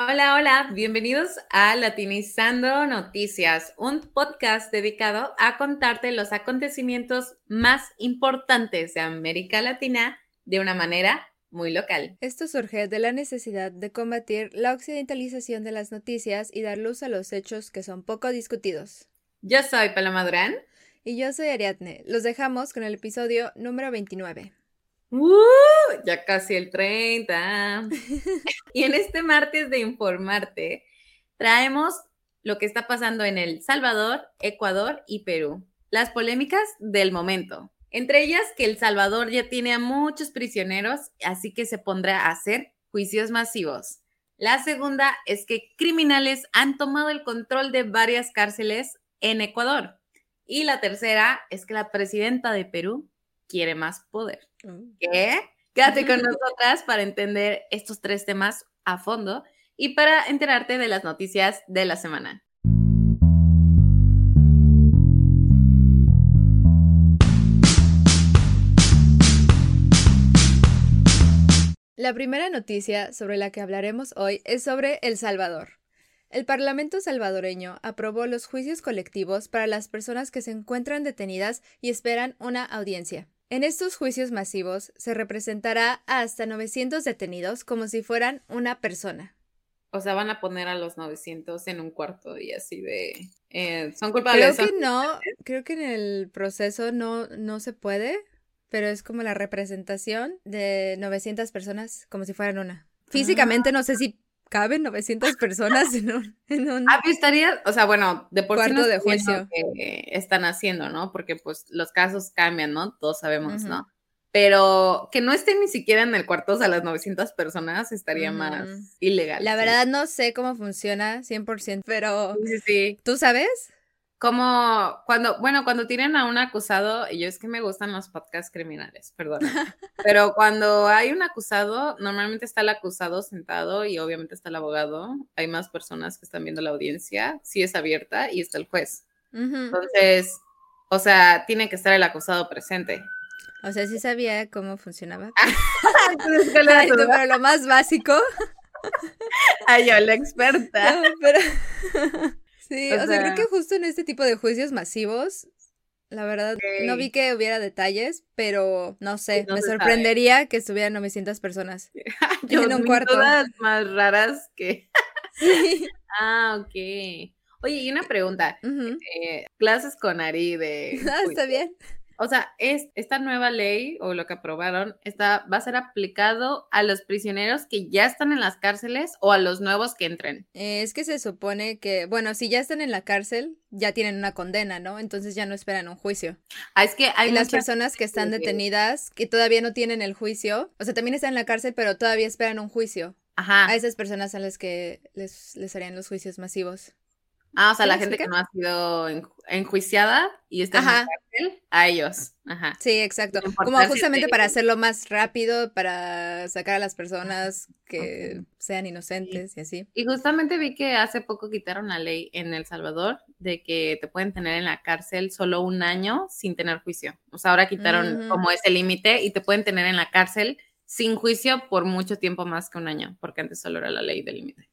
Hola, hola, bienvenidos a Latinizando Noticias, un podcast dedicado a contarte los acontecimientos más importantes de América Latina de una manera muy local. Esto surge de la necesidad de combatir la occidentalización de las noticias y dar luz a los hechos que son poco discutidos. Yo soy Paloma Durán. Y yo soy Ariadne. Los dejamos con el episodio número 29. ¡Uh! Ya casi el 30. y en este martes de informarte, traemos lo que está pasando en El Salvador, Ecuador y Perú. Las polémicas del momento. Entre ellas que El Salvador ya tiene a muchos prisioneros, así que se pondrá a hacer juicios masivos. La segunda es que criminales han tomado el control de varias cárceles en Ecuador. Y la tercera es que la presidenta de Perú quiere más poder. Mm. ¿Qué? Quédate con nosotras para entender estos tres temas a fondo y para enterarte de las noticias de la semana. La primera noticia sobre la que hablaremos hoy es sobre El Salvador. El Parlamento salvadoreño aprobó los juicios colectivos para las personas que se encuentran detenidas y esperan una audiencia. En estos juicios masivos se representará a hasta 900 detenidos como si fueran una persona. O sea, van a poner a los 900 en un cuarto y así de... Eh, son culpables. Creo que no, creo que en el proceso no, no se puede, pero es como la representación de 900 personas como si fueran una. Físicamente no sé si caben 900 personas en un... En un ah, pues estaría, o sea, bueno, de por sí no de juicio que están haciendo, ¿no? Porque pues los casos cambian, ¿no? Todos sabemos, ¿no? Pero que no estén ni siquiera en el cuarto, o sea, las 900 personas estaría más ilegal. La verdad no sé cómo funciona 100%, pero... Sí, sí. ¿Tú sabes? Como cuando, bueno, cuando tienen a un acusado, y yo es que me gustan los podcasts criminales, perdón, pero cuando hay un acusado, normalmente está el acusado sentado y obviamente está el abogado, hay más personas que están viendo la audiencia, sí es abierta y está el juez. Entonces, o sea, tiene que estar el acusado presente. O sea, sí sabía cómo funcionaba. pero lo más básico. Ay, yo, la experta. pero... Sí, o, sea, creo que justo en este tipo de juicios masivos, la verdad, no vi que hubiera detalles, pero no sé, me sorprendería que estuvieran 900 personas Yo, en un cuarto. Todas más raras que. ah, ok. Oye, y una pregunta. Eh, clases con Ari de. Ah, está bien. O sea, es, esta nueva ley o lo que aprobaron está, va a ser aplicado a los prisioneros que ya están en las cárceles o a los nuevos que entren. es que se supone que, bueno, si ya están en la cárcel, ya tienen una condena, ¿no? Entonces ya no esperan un juicio. Ah, es que hay y las personas que están detenidas, que todavía no tienen el juicio, o sea, también están en la cárcel, pero todavía esperan un juicio. Ajá. A esas personas a las que les, les harían los juicios masivos. Ah, o sea, la gente que no ha sido enjuiciada y está en la cárcel, a ellos. Ajá. Sí, exacto. Como justamente para hacerlo más rápido, para sacar a las personas que sean inocentes y así. Y justamente vi que hace poco quitaron la ley en El Salvador de que te pueden tener en la cárcel solo un año sin tener juicio. O sea, ahora quitaron como ese límite y te pueden tener en la cárcel sin juicio por mucho tiempo más que un año, porque antes solo era la ley del límite.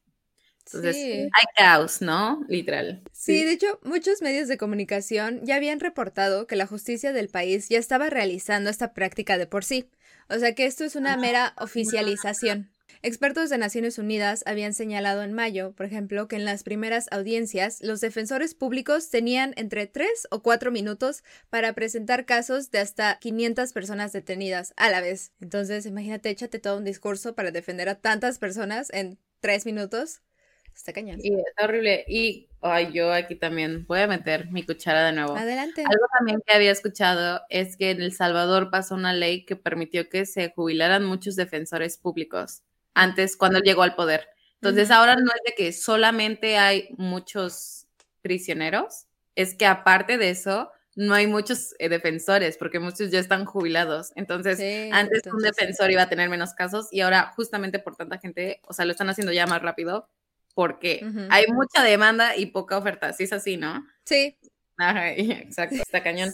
Entonces, hay caos, ¿no? Literal. Sí. de hecho, muchos medios de comunicación ya habían reportado que la justicia del país ya estaba realizando esta práctica de por sí. O sea que esto es una mera oficialización. Expertos de Naciones Unidas habían señalado en mayo, por ejemplo, que en las primeras audiencias los defensores públicos tenían entre 3 o 4 minutos para presentar casos de hasta 500 personas detenidas a la vez. Entonces, imagínate, échate todo un discurso para defender a tantas personas en 3 minutos. Está cañón. Y está horrible. Y ay, yo aquí también voy a meter mi cuchara de nuevo. Adelante. Algo también que había escuchado es que en El Salvador pasó una ley que permitió que se jubilaran muchos defensores públicos antes, cuando llegó al poder. Entonces, ahora no es de que solamente hay muchos prisioneros, es que aparte de eso, no hay muchos eh, defensores porque muchos ya están jubilados. Entonces, antes un defensor iba a tener menos casos y ahora justamente por tanta gente, o sea, lo están haciendo ya más rápido porque hay mucha demanda y poca oferta, sí es así, ¿no? Sí, Ajá, exacto, está cañón.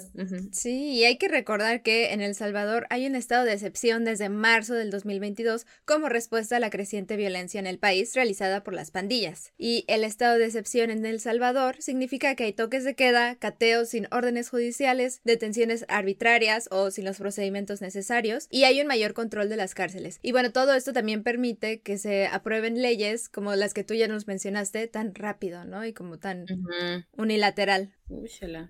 Sí, y hay que recordar que en El Salvador hay un estado de excepción desde marzo del 2022 como respuesta a la creciente violencia en el país realizada por las pandillas. Y el estado de excepción en El Salvador significa que hay toques de queda, cateos sin órdenes judiciales, detenciones arbitrarias o sin los procedimientos necesarios, y hay un mayor control de las cárceles. Y bueno, todo esto también permite que se aprueben leyes como las que tú ya nos mencionaste tan rápido, ¿no? Y como tan unilateral.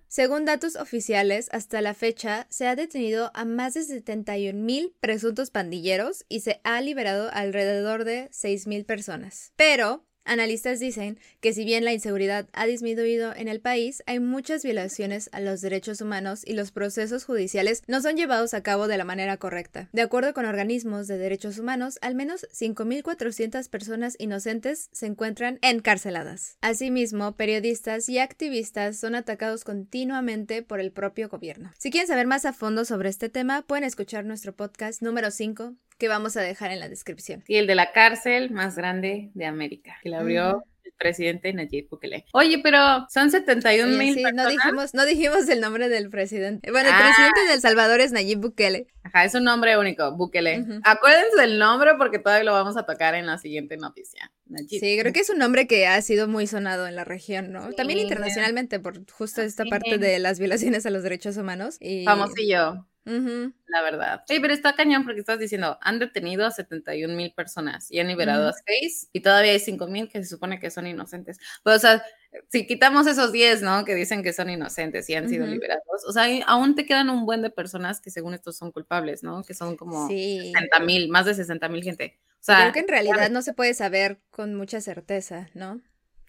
Según datos oficiales, hasta la fecha se ha detenido a más de 71 mil presuntos pandilleros y se ha liberado alrededor de 6 mil personas. Pero Analistas dicen que si bien la inseguridad ha disminuido en el país, hay muchas violaciones a los derechos humanos y los procesos judiciales no son llevados a cabo de la manera correcta. De acuerdo con organismos de derechos humanos, al menos 5.400 personas inocentes se encuentran encarceladas. Asimismo, periodistas y activistas son atacados continuamente por el propio gobierno. Si quieren saber más a fondo sobre este tema, pueden escuchar nuestro podcast número 5 que vamos a dejar en la descripción. Y el de la cárcel más grande de América, que la abrió el presidente Nayib Bukele. Oye, pero son 71 mil sí, No dijimos, no dijimos el nombre del presidente. Bueno, el ah. presidente de El Salvador es Nayib Bukele. Ajá, es un nombre único, Bukele. Acuérdense del nombre porque todavía lo vamos a tocar en la siguiente noticia. Sí, creo que es un nombre que ha sido muy sonado en la región, ¿no? También internacionalmente por justo esta parte de las violaciones a los derechos humanos. Y... Famosillo. La verdad. Sí, pero está cañón porque estás diciendo, han detenido a 71 mil personas y han liberado a 6 y todavía hay 5 mil que se supone que son inocentes. Pues, o sea, si quitamos esos 10, ¿no? Que dicen que son inocentes y han sido liberados, o sea, aún te quedan un buen de personas que según estos son culpables, ¿no? Que son como 60 mil, más de 60 mil gente. O sea, creo que en realidad no se puede saber con mucha certeza, ¿no?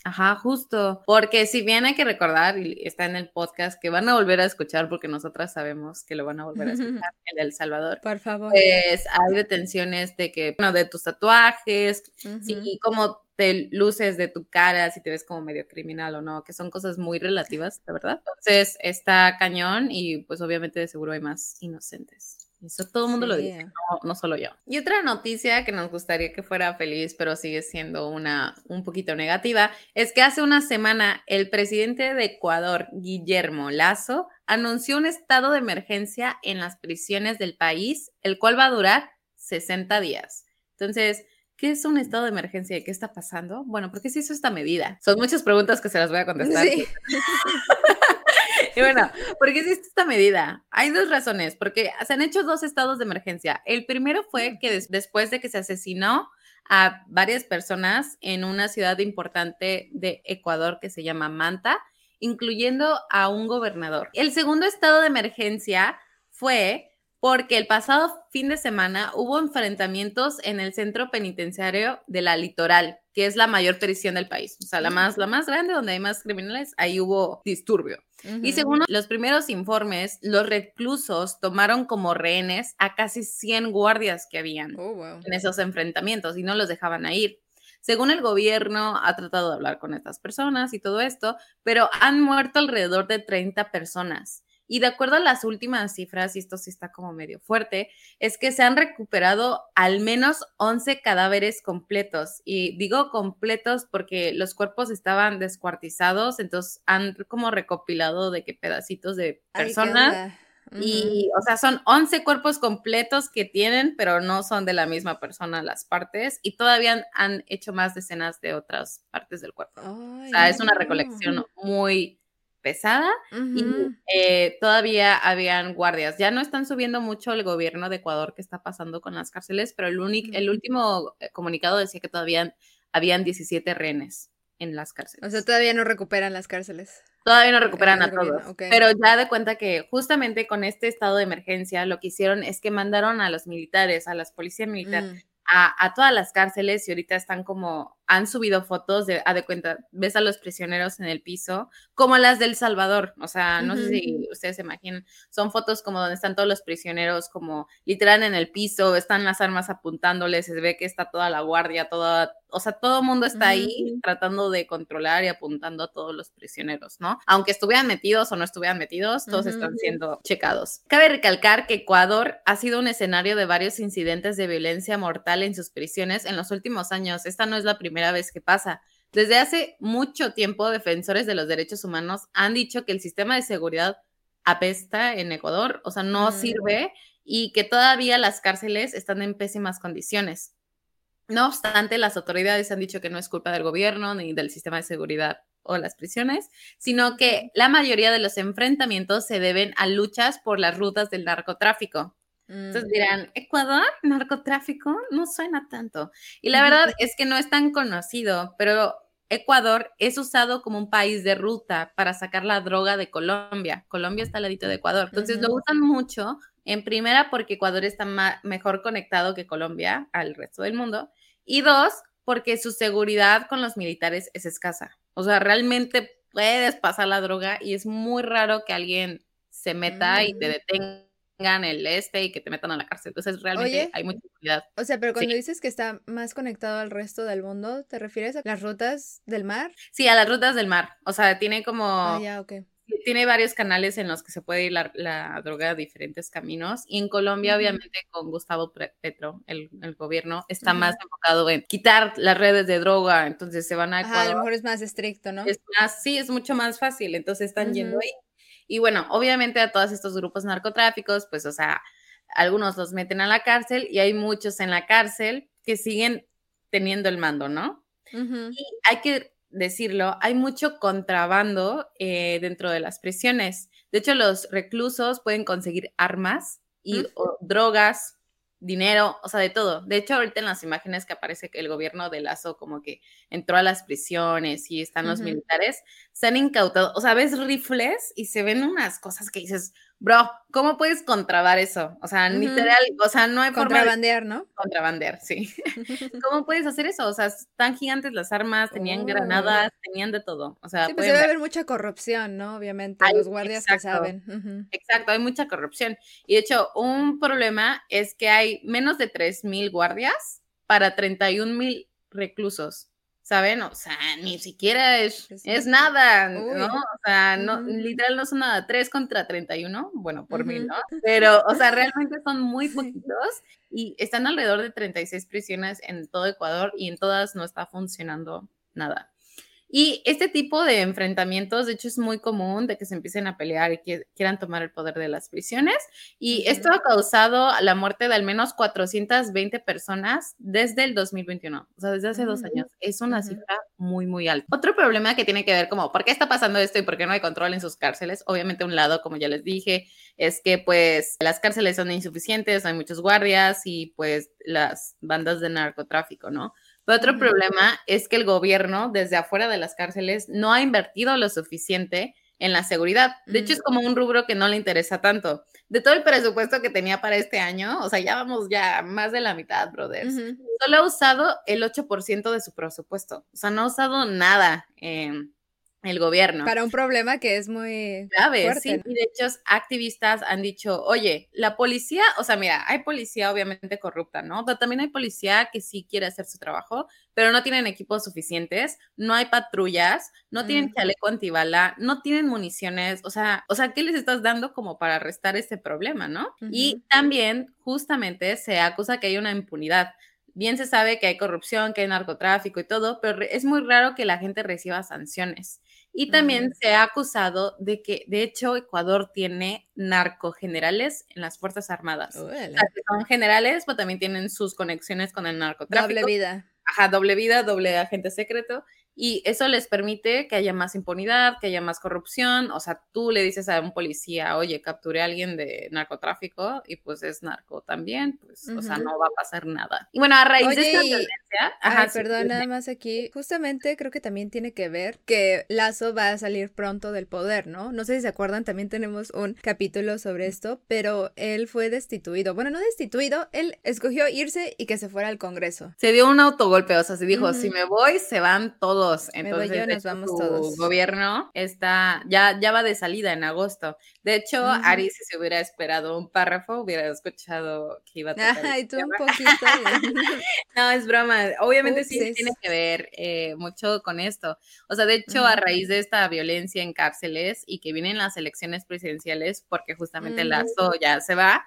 Ajá, justo. Porque si bien hay que recordar, y está en el podcast, que van a volver a escuchar, porque nosotras sabemos que lo van a volver a escuchar en El Salvador. Por favor. Pues hay detenciones de que, bueno, de tus tatuajes, y cómo te luces de tu cara, si te ves como medio criminal o no, que son cosas muy relativas, la verdad. Entonces está cañón y pues obviamente de seguro hay más inocentes. Eso todo el mundo lo dice, no, solo yo. Y otra noticia que nos gustaría que fuera feliz, pero sigue siendo una un poquito negativa, es que hace una semana el presidente de Ecuador, Guillermo Lazo, anunció un estado de emergencia en las prisiones del país, el cual va a durar 60 días. Entonces, ¿Qué es un estado de emergencia y qué está pasando? Bueno, ¿por qué se hizo esta medida? Son muchas preguntas que se las voy a contestar. Sí. y bueno, ¿por qué existe esta medida? Hay dos razones, porque se han hecho dos estados de emergencia. El primero fue que después de que se asesinó a varias personas en una ciudad importante de Ecuador que se llama Manta, incluyendo a un gobernador. El segundo estado de emergencia fue porque el pasado fin de semana hubo enfrentamientos en el centro penitenciario de la Litoral, que es la mayor prisión del país, o sea, la más, la más grande donde hay más criminales, ahí hubo disturbio. Y según los primeros informes, los reclusos tomaron como rehenes a casi 100 guardias que habían oh, en esos enfrentamientos y no los dejaban ir. Según el gobierno, ha tratado de hablar con estas personas y todo esto, pero han muerto alrededor de 30 personas. Y de acuerdo a las últimas cifras, y esto sí está como medio fuerte, es que se han recuperado al menos 11 cadáveres completos. Y digo completos porque los cuerpos estaban descuartizados, entonces han como recopilado de qué pedacitos de personas. Y, o sea, son 11 cuerpos completos que tienen, pero no son de la misma persona las partes. Y todavía han, hecho más decenas de otras partes del cuerpo. o sea, es una recolección muy pesada y eh, todavía habían guardias. Ya no están subiendo mucho el gobierno de Ecuador que está pasando con las cárceles, pero el, el último eh, comunicado decía que todavía habían 17 rehenes en las cárceles. O sea, todavía no recuperan las cárceles. Todavía no recuperan a todos. Pero ya de cuenta que justamente con este estado de emergencia lo que hicieron es que mandaron a los militares, a las policías militares, mm. A, a, todas las cárceles y ahorita están como han subido fotos de, a de cuenta, ves a los prisioneros en el piso, como las del Salvador, o sea, no sé si ustedes se imaginan, son fotos como donde están todos los prisioneros como literal en el piso, están las armas apuntándoles, se ve que está toda la guardia, toda, o sea, todo el mundo está ahí tratando de controlar y apuntando a todos los prisioneros, ¿no? Aunque estuvieran metidos o no estuvieran metidos, todos están siendo checados. Cabe recalcar que Ecuador ha sido un escenario de varios incidentes de violencia mortal en sus prisiones en los últimos años. Esta no es la primera primera vez que pasa. Desde hace mucho tiempo, defensores de los derechos humanos han dicho que el sistema de seguridad apesta en Ecuador, o sea, no sirve y que todavía las cárceles están en pésimas condiciones. No obstante, las autoridades han dicho que no es culpa del gobierno ni del sistema de seguridad o las prisiones, sino que la mayoría de los enfrentamientos se deben a luchas por las rutas del narcotráfico. Entonces mm. dirán, Ecuador, narcotráfico, no suena tanto. Y la verdad es que no es tan conocido, pero Ecuador es usado como un país de ruta para sacar la droga de Colombia. Colombia está al ladito de Ecuador. Entonces lo usan mucho, en primera porque Ecuador está mejor conectado que Colombia al resto del mundo. Y dos, porque su seguridad con los militares es escasa. O sea, realmente puedes pasar la droga y es muy raro que alguien se meta y te mm. detengan el este y que te metan a la cárcel. Entonces, realmente hay mucha seguridad. O sea, pero cuando dices que está más conectado al resto del mundo, ¿te refieres a las rutas del mar? Sí, a las rutas del mar. O sea, tiene como... Ah, ya, ok tiene varios canales en los que se puede ir la, droga a diferentes caminos. Y en Colombia, obviamente, con Gustavo Petro, el, gobierno, está más enfocado en quitar las redes de droga. Entonces se van a a lo mejor es más estricto, ¿no? Es más, sí, es mucho más fácil. Entonces están yendo ahí. Y bueno, obviamente a todos estos grupos narcotráficos, pues, o sea, algunos los meten a la cárcel y hay muchos en la cárcel que siguen teniendo el mando, ¿no? Y hay que decirlo, hay mucho contrabando eh, dentro de las prisiones. De hecho, los reclusos pueden conseguir armas y drogas, dinero, o sea, de todo. De hecho, ahorita en las imágenes que aparece que el gobierno de Lazo como que entró a las prisiones y están los militares, se han incautado, o sea, ves rifles y se ven unas cosas que dices, bro, ¿cómo puedes contrabar eso? O sea, literal, o sea, no hay Contrabandear, ¿no? Contrabandear, sí. ¿Cómo puedes hacer eso? O sea, están gigantes las armas, tenían granadas, tenían de todo. O sea, sí, pues debe haber mucha corrupción, ¿no? Obviamente, los guardias que saben. Exacto, hay mucha corrupción. Y de hecho, un problema es que hay menos de 3.000 guardias para 31.000 reclusos. ¿Saben? O sea, ni siquiera es, es nada, ¿no? O sea, no, literal no son nada, 3 contra 31, bueno, por mí, ¿no? Pero, o sea, realmente son muy poquitos y están alrededor de 36 prisiones en todo Ecuador y en todas no está funcionando nada. Y este tipo de enfrentamientos, de hecho, es muy común de que se empiecen a pelear y que quieran tomar el poder de las prisiones. Y esto ha causado la muerte de al menos 420 personas desde el 2021, o sea, desde hace dos años. Es una cifra muy, muy alta. Otro problema que tiene que ver como, ¿por qué está pasando esto y por qué no hay control en sus cárceles? Obviamente, un lado, como ya les dije, es que pues las cárceles son insuficientes, hay muchos guardias y pues las bandas de narcotráfico, ¿no? Otro problema es que el gobierno, desde afuera de las cárceles, no ha invertido lo suficiente en la seguridad. De hecho, es como un rubro que no le interesa tanto. De todo el presupuesto que tenía para este año, o sea, ya vamos ya más de la mitad, brothers. Solo ha usado el 8% de su presupuesto. O sea, no ha usado nada. Eh, el gobierno. Para un problema que es muy grave, sí. Y de hecho, activistas han dicho, oye, la policía, o sea, mira, hay policía obviamente corrupta, ¿no? Pero también hay policía que sí quiere hacer su trabajo, pero no tienen equipos suficientes, no hay patrullas, no tienen chaleco antibala, no tienen municiones, o sea, o sea, ¿qué les estás dando como para arrestar este problema, no? Y también, justamente, se acusa que hay una impunidad bien se sabe que hay corrupción, que hay narcotráfico y todo, pero es muy raro que la gente reciba sanciones. Y también se ha acusado de que, de hecho, Ecuador tiene narcogenerales en las Fuerzas Armadas. O sea, que son generales, pero también tienen sus conexiones con el narcotráfico. Doble vida. Ajá, doble vida, doble agente secreto y eso les permite que haya más impunidad, que haya más corrupción. O sea, tú le dices a un policía, oye, capturé a alguien de narcotráfico y pues es narco también, pues, o sea, no va a pasar nada. Y bueno, a raíz de esta tendencia. Ajá, perdón, nada más aquí. Justamente creo que también tiene que ver que Lazo va a salir pronto del poder, ¿no? No sé si se acuerdan, también tenemos un capítulo sobre esto, pero él fue destituido. Bueno, no destituido, él escogió irse y que se fuera al Congreso. Se dio un autogolpe, o sea, se dijo, si me voy, se van todos entonces, nos vamos todos. gobierno está, ya, ya va de salida en agosto. De hecho, Ari, si se hubiera esperado un párrafo, hubiera escuchado que iba a tocar. Ay, tú un poquito. no, es broma. Obviamente sí tiene que ver eh, mucho con esto. O sea, de hecho, a raíz de esta violencia en cárceles y que vienen las elecciones presidenciales, porque justamente el Lazo ya se va,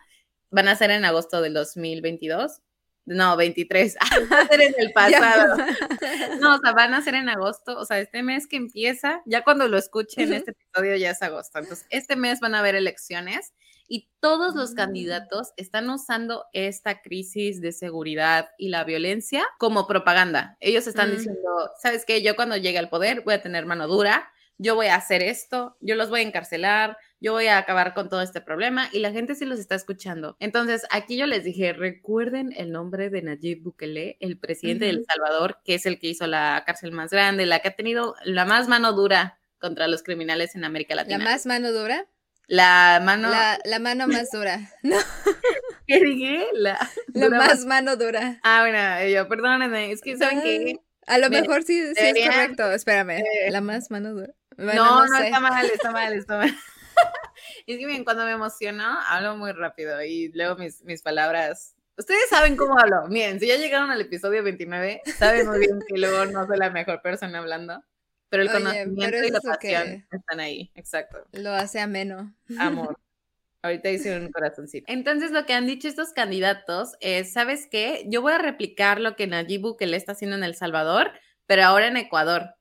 van a ser en agosto del 2022 no, 23, va a ser en el pasado. no, o sea, van a ser en agosto, o sea, este mes que empieza, ya cuando lo escuchen, este episodio ya es agosto. Entonces, este mes van a haber elecciones y todos los mm. candidatos están usando esta crisis de seguridad y la violencia como propaganda. Ellos están mm. diciendo, ¿sabes qué? Yo cuando llegue al poder voy a tener mano dura, yo voy a hacer esto, yo los voy a encarcelar, yo voy a acabar con todo este problema y la gente sí los está escuchando. Entonces, aquí yo les dije, recuerden el nombre de Nayib Bukele, el presidente de El Salvador, que es el que hizo la cárcel más grande, la que ha tenido la más mano dura contra los criminales en América Latina. ¿La más mano dura? La mano. La, mano más dura. No. ¿Qué dije? La, la más mano dura. Ah, bueno, yo, perdónenme, es que saben que. A lo mejor sí, sí es correcto. Espérame. Eh, la más mano dura. No, no, no está mal, está mal, está mal. es que bien, cuando me emociono, hablo muy rápido y leo mis, mis palabras. Ustedes saben cómo hablo. Miren, si ya llegaron al episodio 29, saben muy bien que luego no soy la mejor persona hablando. Pero el conocimiento y la pasión están ahí, exacto. Lo hace ameno. Amor. Ahorita hice un corazoncito. Entonces, lo que han dicho estos candidatos es, ¿sabes qué? Yo voy a replicar lo que Nayib Bukele está haciendo en El Salvador, pero ahora en Ecuador.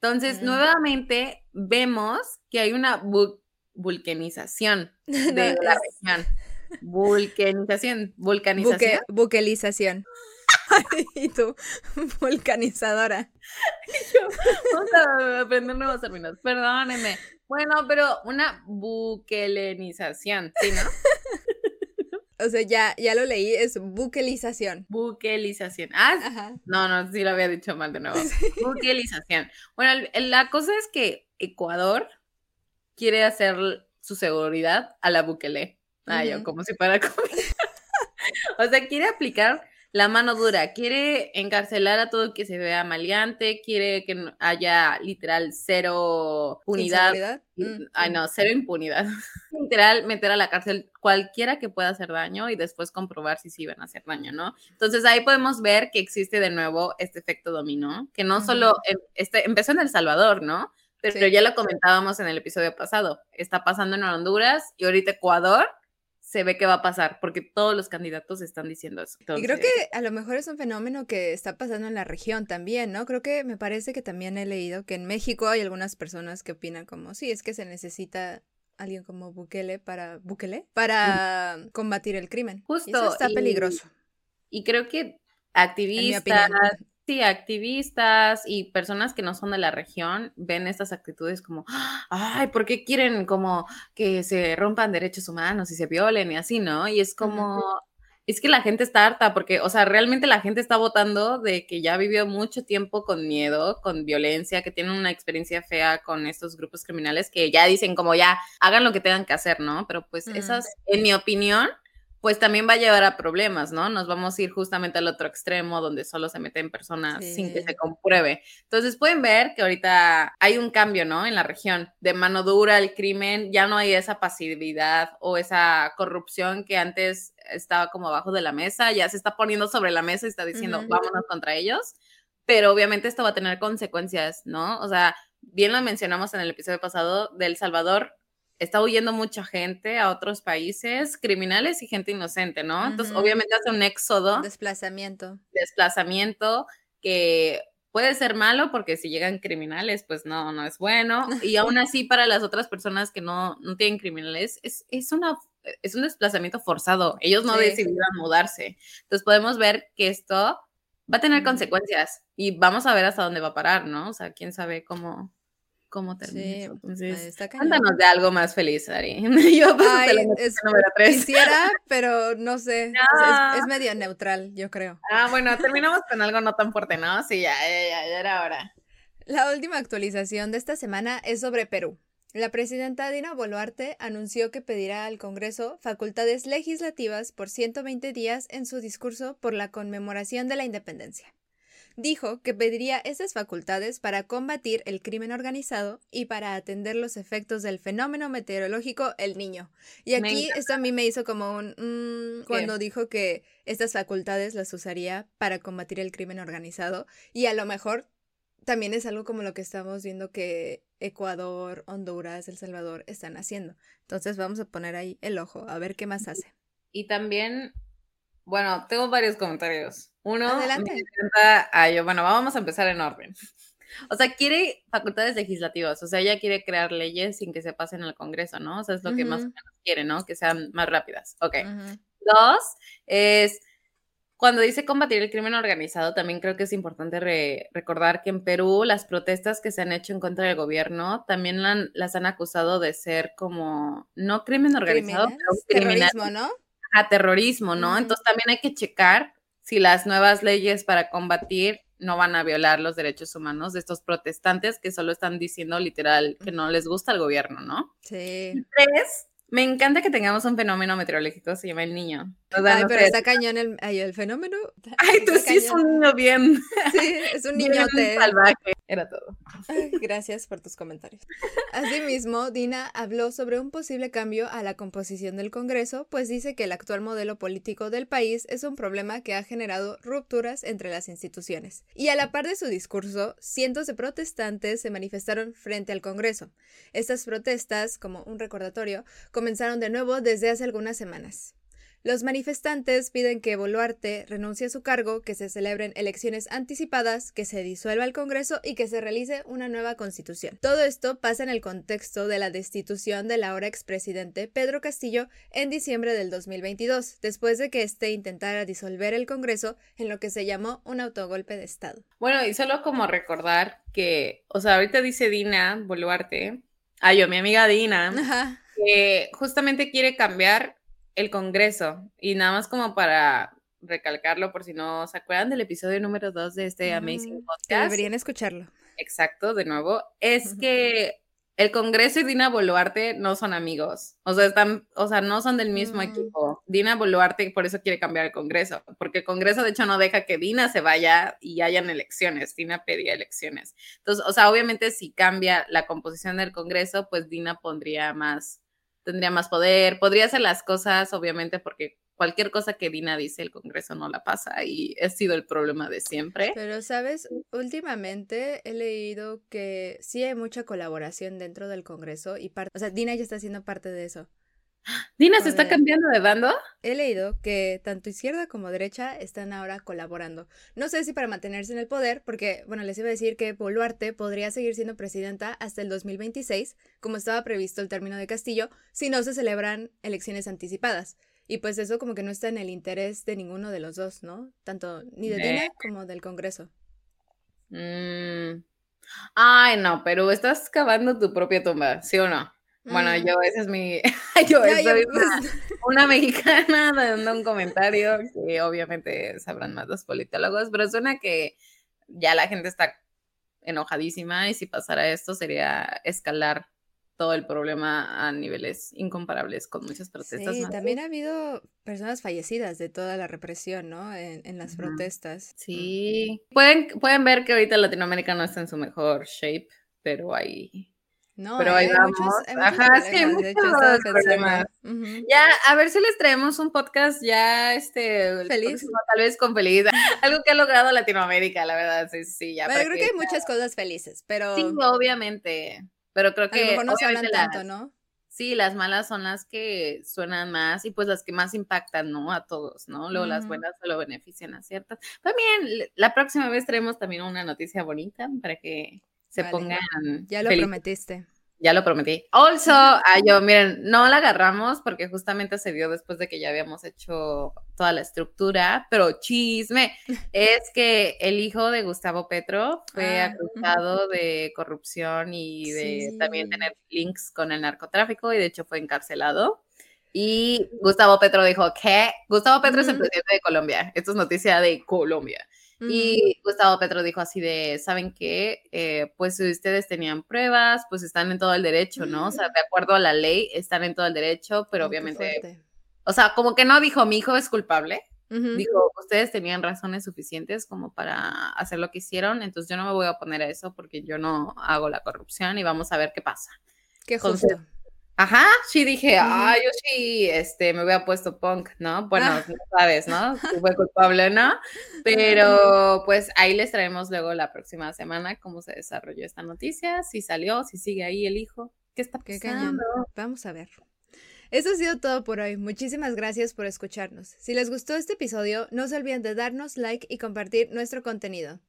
Entonces, nuevamente vemos que hay una vulcanización de la región. Vulcanización, vulcanización. buquelización. y tú, vulcanizadora. vamos a aprender nuevos términos. Perdóneme. Bueno, pero una buquelenización, ¿sí, no? O sea, ya, ya lo leí, es buquelización. Buquelización. Ah, no, no, sí lo había dicho mal de nuevo. Buquelización. Bueno, la cosa es que Ecuador quiere hacer su seguridad a la Bukele. Ah, yo, como si fuera o sea, quiere aplicar la mano dura, quiere encarcelar a todo que se vea maleante, quiere que haya literal cero impunidad. Mm, ay, no, cero impunidad. literal, meter a la cárcel cualquiera que pueda hacer daño y después comprobar si sí van a hacer daño, ¿no? Entonces ahí podemos ver que existe de nuevo este efecto dominó, que no solo em, este, empezó en El Salvador, ¿no? Pero ya lo comentábamos en el episodio pasado. Está pasando en Honduras y ahorita Ecuador se ve que va a pasar, porque todos los candidatos están diciendo eso. y creo que a lo mejor es un fenómeno que está pasando en la región también, ¿no? Creo que me parece que también he leído que en México hay algunas personas que opinan como, sí, es que se necesita alguien como Bukele para Bukele para combatir el crimen. Justo. eso está peligroso. Y creo que activistas, Sí, activistas y personas que no son de la región ven estas actitudes como, ay, ¿por qué quieren como que se rompan derechos humanos y se violen y así, ¿no? Y es como, es que la gente está harta porque, o sea, realmente la gente está votando de que ya vivió mucho tiempo con miedo, con violencia, que tienen una experiencia fea con estos grupos criminales que ya dicen como ya hagan lo que tengan que hacer, ¿no? Pero pues esas, en mi opinión, pues también va a llevar a problemas, ¿no? Nos vamos a ir justamente al otro extremo donde solo se meten personas sin que se compruebe. Entonces pueden ver que ahorita hay un cambio, ¿no? En la región de mano dura, el crimen, ya no hay esa pasividad o esa corrupción que antes estaba como abajo de la mesa, ya se está poniendo sobre la mesa y está diciendo, vámonos contra ellos. Pero obviamente esto va a tener consecuencias, ¿no? O sea, bien lo mencionamos en el episodio pasado del Salvador, está huyendo mucha gente a otros países, criminales y gente inocente, ¿no? Entonces, obviamente hace un éxodo. Desplazamiento. Desplazamiento que puede ser malo porque si llegan criminales, pues no, no es bueno. Y aún así, para las otras personas que no, no tienen criminales, es, es, una, es un desplazamiento forzado. Ellos no decidieron mudarse. Entonces, podemos ver que esto va a tener consecuencias y vamos a ver hasta dónde va a parar, ¿no? O sea, quién sabe cómo, cómo termina Entonces, cuéntanos de algo más feliz, Ari. yo Ay, es, número Quisiera, pero no sé. Es, medio neutral, yo creo. Ah, bueno, terminamos con algo no tan fuerte, ¿no? Sí, ya, ya, ya, ya era hora. La última actualización de esta semana es sobre Perú. La presidenta Dina Boluarte anunció que pedirá al Congreso facultades legislativas por 120 días en su discurso por la conmemoración de la independencia dijo que pediría esas facultades para combatir el crimen organizado y para atender los efectos del fenómeno meteorológico El Niño. Y aquí esto a mí me hizo como un... Mm, cuando dijo que estas facultades las usaría para combatir el crimen organizado y a lo mejor también es algo como lo que estamos viendo que Ecuador, Honduras, El Salvador están haciendo. Entonces vamos a poner ahí el ojo, a ver qué más hace. Y también Bueno, tengo varios comentarios. Uno, Adelante. me encanta a yo, bueno, vamos a empezar en orden. O sea, quiere facultades legislativas, o sea, ella quiere crear leyes sin que se pasen al Congreso, ¿no? O sea, es lo que más o menos quiere, ¿no? Que sean más rápidas. Ok. Dos, es cuando dice combatir el crimen organizado, también creo que es importante re- recordar que en Perú las protestas que se han hecho en contra del gobierno también la han- las han acusado de ser como, no crimen organizado, pero Criminales, criminal, terrorismo, ¿no? a terrorismo, ¿no? Ujú. Entonces también hay que checar si las nuevas leyes para combatir no van a violar los derechos humanos de estos protestantes que solo están diciendo literal que no les gusta el gobierno, ¿no? Sí. Tres, me encanta que tengamos un fenómeno meteorológico, se llama el niño. O sea, Ay, no pero sé, está cañón el, ay, el fenómeno. Ay, tú sí es un niño bien, Sí, es un niñote. salvaje. Era todo. Gracias por tus comentarios. Asimismo, Dina habló sobre un posible cambio a la composición del Congreso, pues dice que el actual modelo político del país es un problema que ha generado rupturas entre las instituciones. Y a la par de su discurso, cientos de protestantes se manifestaron frente al Congreso. Estas protestas, como un recordatorio, comenzaron de nuevo desde hace algunas semanas. Los manifestantes piden que Boluarte renuncie a su cargo, que se celebren elecciones anticipadas, que se disuelva el Congreso y que se realice una nueva constitución. Todo esto pasa en el contexto de la destitución del ahora expresidente Pedro Castillo en diciembre del 2022, después de que éste intentara disolver el Congreso en lo que se llamó un autogolpe de Estado. Bueno, y solo como recordar que, o sea, ahorita dice Dina Boluarte, ay, yo, mi amiga Dina, Ajá. que justamente quiere cambiar el Congreso y nada más como para recalcarlo por si no se acuerdan del episodio número 2 de este Amazing que Podcast. deberían escucharlo. Exacto, de nuevo, es que el Congreso y Dina Boluarte no son amigos. O sea, están, o sea, no son del mismo Mm. equipo. Dina Boluarte por eso quiere cambiar el Congreso, porque el Congreso de hecho no deja que Dina se vaya y hayan elecciones. Dina pedía elecciones. Entonces, o sea, obviamente si cambia la composición del Congreso, pues Dina pondría más, tendría más poder, podría hacer las cosas, obviamente, porque cualquier cosa que Dina dice, el Congreso no la pasa y ha sido el problema de siempre. Pero, ¿sabes? Últimamente he leído que sí hay mucha colaboración dentro del Congreso y parte, o sea, Dina ya está haciendo parte de eso. Dina se está cambiando de bando. He leído que tanto izquierda como derecha están ahora colaborando. No sé si para mantenerse en el poder, porque, bueno, les iba a decir que Boluarte podría seguir siendo presidenta hasta el 2026, como estaba previsto el término de Castillo, si no se celebran elecciones anticipadas. Y pues eso como que no está en el interés de ninguno de los dos, ¿no? Tanto ni de Eh. Dina como del Congreso. Mm. Ay, no, pero estás cavando tu propia tumba, ¿sí o no? Bueno, Mm. yo, esa es mi, yo Ya, pues, una, una mexicana dando un comentario que obviamente sabrán más los politólogos, pero suena que ya la gente está enojadísima y si pasara esto sería escalar todo el problema a niveles incomparables con muchas protestas. Sí, más. también ha habido personas fallecidas de toda la represión, ¿no? En, en las protestas. Sí, pueden, pueden ver que ahorita Latinoamérica no está en su mejor shape, pero ahí No, Pero ahí hay muchos, vamos. hay muchos Ajá, sí, problemas, de hecho, muchos problemas. Ya, a ver si les traemos un podcast ya, este, el Feliz. próximo, tal vez con feliz. Algo que ha logrado Latinoamérica, la verdad, sí, sí, ya. Para creo que hay muchas cosas felices, pero Sí, obviamente, pero creo a que lo mejor no obviamente tanto, las- ¿no? Sí, las malas son las que suenan más y pues las que más impactan, ¿no? A todos, ¿no? Luego las buenas solo benefician a ciertas. También la próxima vez traemos también una noticia bonita para que se Vale. pongan Ya lo felices. prometiste. Ya lo prometí. Also, ah, yo, miren, no la agarramos porque justamente se dio después de que ya habíamos hecho toda la estructura, pero chisme, es que el hijo de Gustavo Petro fue Ah, acusado de corrupción y de también Sí. tener links con el narcotráfico y de hecho fue encarcelado. Y Gustavo Petro dijo, ¿qué? Gustavo Petro es el presidente de Colombia. Esto es noticia de Colombia. Y Gustavo Petro dijo así de, ¿saben qué? Eh, pues si ustedes tenían pruebas, pues están en todo el derecho, ¿no? O sea, de acuerdo a la ley, están en todo el derecho, pero Oh, obviamente, o sea, como que no dijo, mi hijo es culpable, Ujú. dijo, ustedes tenían razones suficientes como para hacer lo que hicieron, entonces yo no me voy a oponer a eso porque yo no hago la corrupción y vamos a ver qué pasa. Qué entonces, justo. Ajá, sí dije, ah, yo sí, este, me hubiera puesto punk, ¿no? Bueno, Ah. no sabes, ¿no? Fue culpable, ¿no? Pero pues ahí les traemos luego la próxima semana cómo se desarrolló esta noticia, si salió, si sigue ahí el hijo, qué está Qué pasando. Vamos a ver. Eso ha sido todo por hoy. Muchísimas gracias por escucharnos. Si les gustó este episodio, no se olviden de darnos like y compartir nuestro contenido.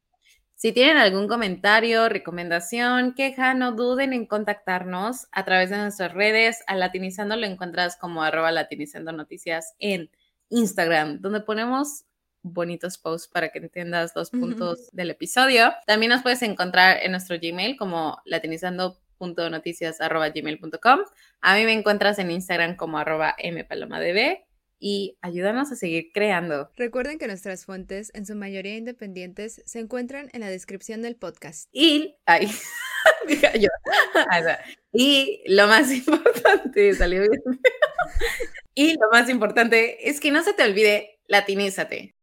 Si tienen algún comentario, recomendación, queja, no duden en contactarnos a través de nuestras redes. A Latinizando lo encuentras como arroba latinizando noticias en Instagram, donde ponemos bonitos posts para que entiendas los puntos del episodio. También nos puedes encontrar en nuestro Gmail como latinizando.noticias.gmail.com. A mí me encuentras en Instagram como arroba mpalomadb y ayúdanos a seguir creando. Recuerden que nuestras fuentes, en su mayoría independientes, se encuentran en la descripción del podcast. Y, ay, yo. Y lo más importante, salió bien. y lo más importante es que no se te olvide, latinízate.